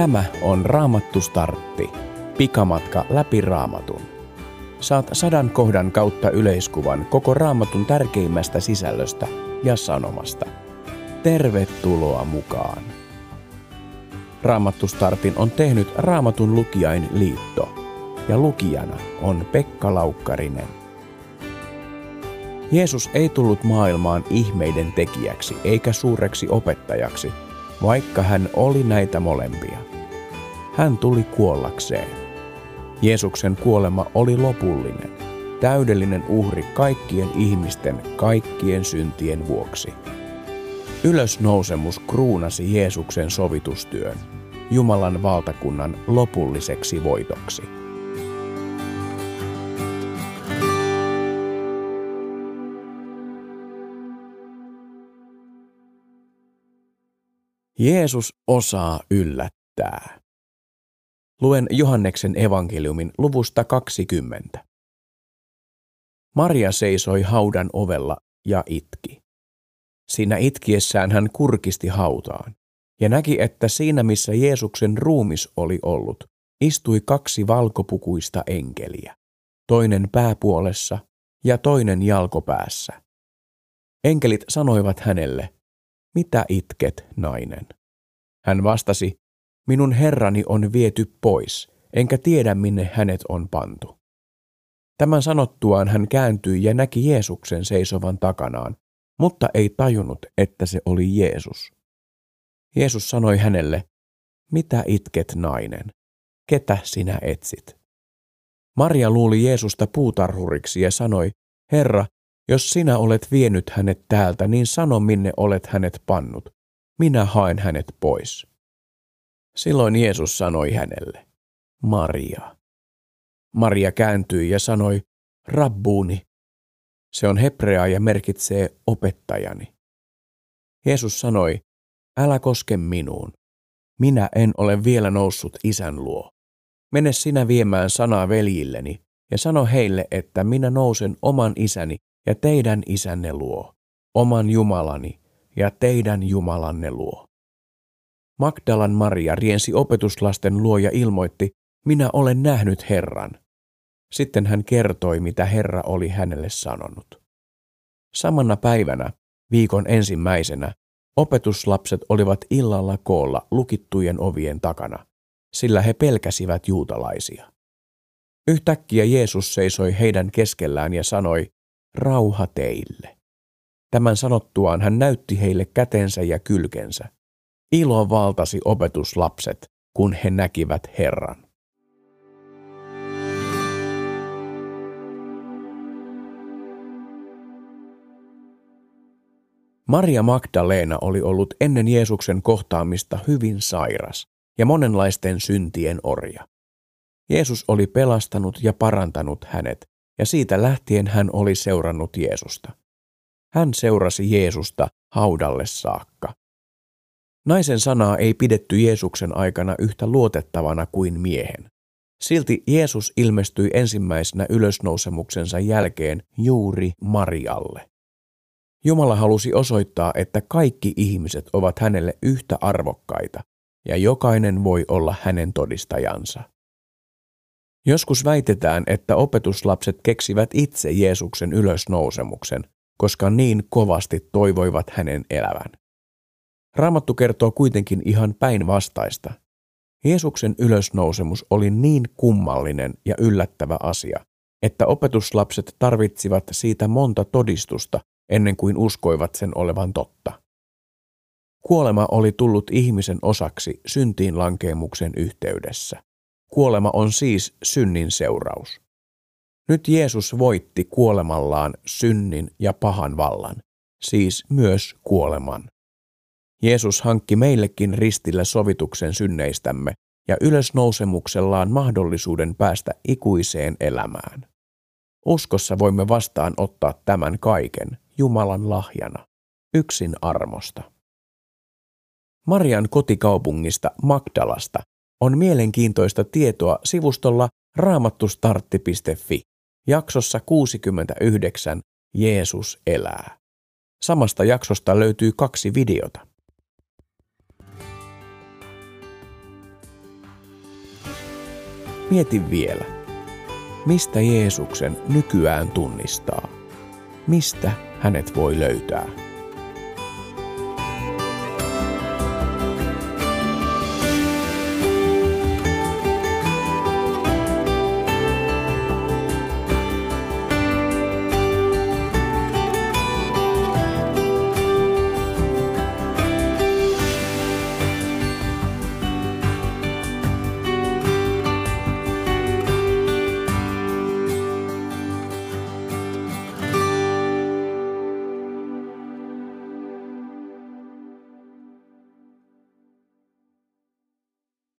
Tämä on Raamattu Startti. Pikamatka läpi Raamatun. Saat sadan kohdan kautta yleiskuvan koko Raamatun tärkeimmästä sisällöstä ja sanomasta. Tervetuloa mukaan! Raamattu Startin on tehnyt Raamatun lukijain liitto ja lukijana on Pekka Laukkarinen. Jeesus ei tullut maailmaan ihmeiden tekijäksi eikä suureksi opettajaksi, vaikka hän oli näitä molempia. Hän tuli kuollakseen. Jeesuksen kuolema oli lopullinen, täydellinen uhri kaikkien ihmisten kaikkien syntien vuoksi. Ylösnousemus kruunasi Jeesuksen sovitustyön, Jumalan valtakunnan lopulliseksi voitoksi. Jeesus osaa yllättää. Luen Johanneksen evankeliumin luvusta 20. Maria seisoi haudan ovella ja itki. Siinä itkiessään hän kurkisti hautaan ja näki, että siinä missä Jeesuksen ruumis oli ollut, istui kaksi valkopukuista enkeliä, toinen pääpuolessa ja toinen jalkopäässä. Enkelit sanoivat hänelle, mitä itket, nainen? Hän vastasi, minun herrani on viety pois, enkä tiedä minne hänet on pantu. Tämän sanottuaan hän kääntyi ja näki Jeesuksen seisovan takanaan, mutta ei tajunnut, että se oli Jeesus. Jeesus sanoi hänelle, mitä itket nainen? Ketä sinä etsit? Maria luuli Jeesusta puutarhuriksi ja sanoi, Herra, jos sinä olet vienyt hänet täältä, niin sano minne olet hänet pannut. Minä haen hänet pois. Silloin Jeesus sanoi hänelle, Maria. Maria kääntyi ja sanoi, Rabbuuni. Se on hebreaa ja merkitsee opettajani. Jeesus sanoi, älä koske minuun. Minä en ole vielä noussut isän luo. Mene sinä viemään sanaa veljilleni ja sano heille, että minä nousen oman isäni ja teidän isänne luo, oman Jumalani ja teidän Jumalanne luo. Magdalan Maria riensi opetuslasten luo ja ilmoitti, minä olen nähnyt Herran. Sitten hän kertoi, mitä Herra oli hänelle sanonut. Samana päivänä, viikon ensimmäisenä, opetuslapset olivat illalla koolla lukittujen ovien takana, sillä he pelkäsivät juutalaisia. Yhtäkkiä Jeesus seisoi heidän keskellään ja sanoi, rauha teille. Tämän sanottuaan hän näytti heille kätensä ja kylkensä. Ilo valtasi opetuslapset, kun he näkivät Herran. Maria Magdalena oli ollut ennen Jeesuksen kohtaamista hyvin sairas ja monenlaisten syntien orja. Jeesus oli pelastanut ja parantanut hänet, ja siitä lähtien hän oli seurannut Jeesusta. Hän seurasi Jeesusta haudalle saakka. Naisen sanaa ei pidetty Jeesuksen aikana yhtä luotettavana kuin miehen. Silti Jeesus ilmestyi ensimmäisenä ylösnousemuksensa jälkeen juuri Marialle. Jumala halusi osoittaa, että kaikki ihmiset ovat hänelle yhtä arvokkaita ja jokainen voi olla hänen todistajansa. Joskus väitetään, että opetuslapset keksivät itse Jeesuksen ylösnousemuksen, koska niin kovasti toivoivat hänen elävän. Raamattu kertoo kuitenkin ihan päinvastaista. Jeesuksen ylösnousemus oli niin kummallinen ja yllättävä asia, että opetuslapset tarvitsivat siitä monta todistusta ennen kuin uskoivat sen olevan totta. Kuolema oli tullut ihmisen osaksi syntiin lankeemuksen yhteydessä. Kuolema on siis synnin seuraus. Nyt Jeesus voitti kuolemallaan synnin ja pahan vallan, siis myös kuoleman. Jeesus hankki meillekin ristillä sovituksen synneistämme ja ylösnousemuksellaan mahdollisuuden päästä ikuiseen elämään. Uskossa voimme vastaan ottaa tämän kaiken Jumalan lahjana, yksin armosta. Marian kotikaupungista Magdalasta on mielenkiintoista tietoa sivustolla raamattustartti.fi jaksossa 69 Jeesus elää. Samasta jaksosta löytyy kaksi videota. Mieti vielä, mistä Jeesuksen nykyään tunnistaa? Mistä hänet voi löytää?